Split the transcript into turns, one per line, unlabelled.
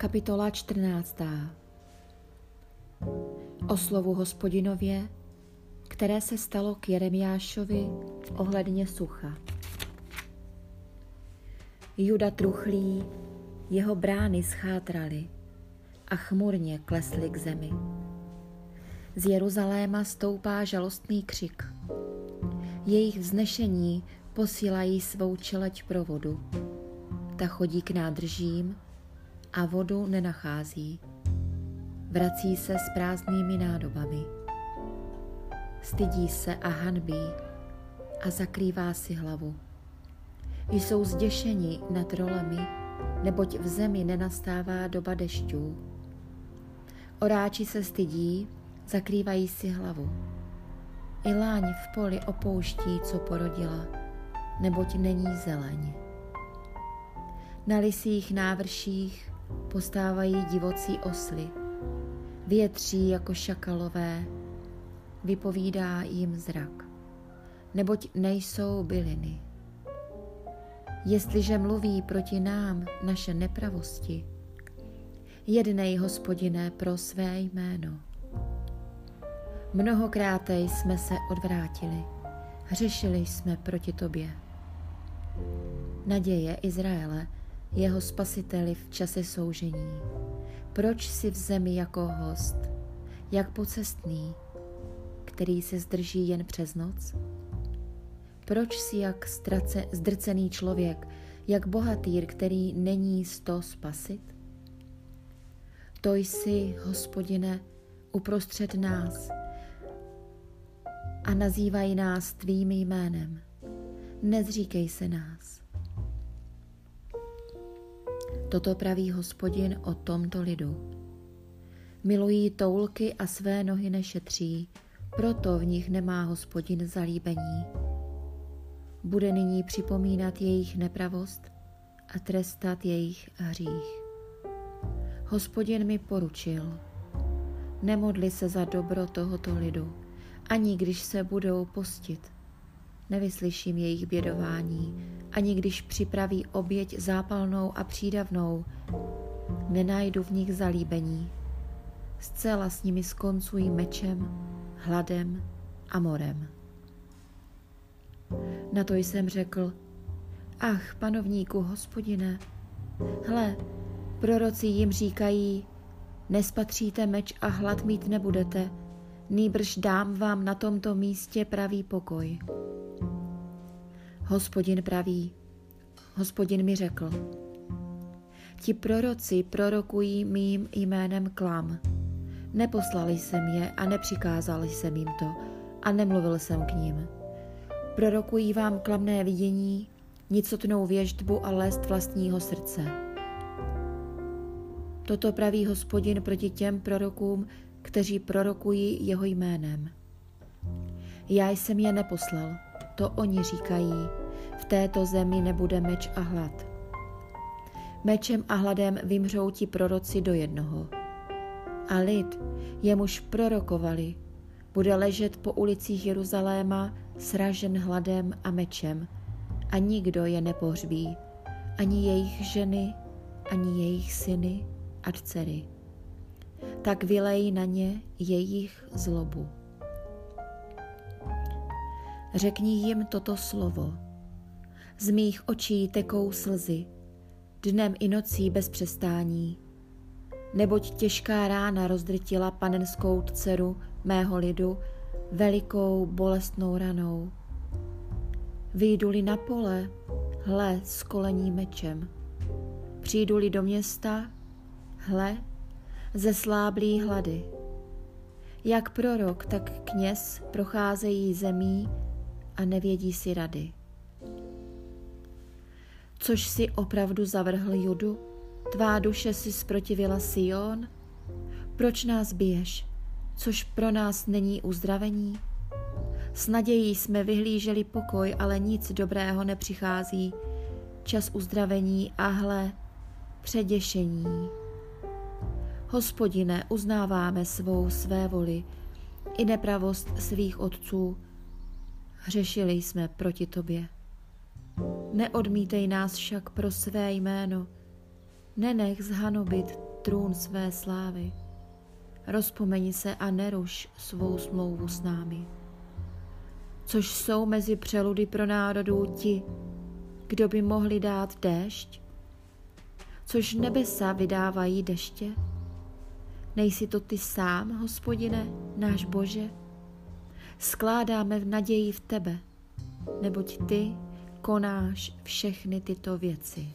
Kapitola 14. O slovu hospodinově, které se stalo k Jeremiášovi ohledně sucha. Juda truchlí, jeho brány schátraly a chmurně klesly k zemi. Z Jeruzaléma stoupá žalostný křik. Jejich vznešení posílají svou čeleť pro vodu. Ta chodí k nádržím a vodu nenachází. Vrací se s prázdnými nádobami. Stydí se a hanbí a zakrývá si hlavu. Jsou zděšeni nad rolemi, neboť v zemi nenastává doba dešťů. Oráči se stydí, zakrývají si hlavu. I láň v poli opouští, co porodila, neboť není zeleň. Na lisích návrších postávají divocí osly. Větří jako šakalové, vypovídá jim zrak, neboť nejsou byliny. Jestliže mluví proti nám naše nepravosti, jednej, hospodine, pro své jméno. Mnohokrát jsme se odvrátili, hřešili jsme proti tobě. Naděje Izraele, jeho spasiteli v čase soužení. Proč si v zemi jako host, jak pocestný, který se zdrží jen přes noc? Proč si jak ztrace, zdrcený člověk, jak bohatýr, který není sto spasit? To jsi, hospodine, uprostřed nás a nazývají nás tvým jménem. Nezříkej se nás. Toto praví hospodin o tomto lidu. Milují toulky a své nohy nešetří, proto v nich nemá hospodin zalíbení. Bude nyní připomínat jejich nepravost a trestat jejich hřích. Hospodin mi poručil, nemodli se za dobro tohoto lidu, ani když se budou postit. Nevyslyším jejich bědování, ani když připraví oběť zápalnou a přídavnou, nenajdu v nich zalíbení. Zcela s nimi skoncují mečem, hladem a morem. Na to jsem řekl, ach, panovníku, hospodine, hle, proroci jim říkají, nespatříte meč a hlad mít nebudete, nýbrž dám vám na tomto místě pravý pokoj. Hospodin praví, hospodin mi řekl, ti proroci prorokují mým jménem klam. Neposlali jsem je a nepřikázal jsem jim to a nemluvil jsem k ním. Prorokují vám klamné vidění, nicotnou věždbu a lest vlastního srdce. Toto praví hospodin proti těm prorokům, kteří prorokují jeho jménem. Já jsem je neposlal, to oni říkají, v této zemi nebude meč a hlad. Mečem a hladem vymřou ti proroci do jednoho. A lid, jemuž prorokovali, bude ležet po ulicích Jeruzaléma sražen hladem a mečem a nikdo je nepohřbí, ani jejich ženy, ani jejich syny a dcery tak vylej na ně jejich zlobu. Řekni jim toto slovo. Z mých očí tekou slzy, dnem i nocí bez přestání, neboť těžká rána rozdrtila panenskou dceru mého lidu velikou bolestnou ranou. Vyjdu-li na pole, hle, s kolení mečem. Přijdu-li do města, hle, zesláblý hlady. Jak prorok, tak kněz procházejí zemí a nevědí si rady. Což si opravdu zavrhl Judu? Tvá duše si sprotivila Sion? Proč nás biješ? Což pro nás není uzdravení? S nadějí jsme vyhlíželi pokoj, ale nic dobrého nepřichází. Čas uzdravení a hle, předěšení. Hospodine, uznáváme svou své voli i nepravost svých otců. Hřešili jsme proti tobě. Neodmítej nás však pro své jméno. Nenech zhanobit trůn své slávy. Rozpomeň se a neruš svou smlouvu s námi. Což jsou mezi přeludy pro národů ti, kdo by mohli dát déšť? Což nebesa vydávají deště? Nejsi to ty sám, hospodine, náš Bože? Skládáme v naději v tebe, neboť ty konáš všechny tyto věci.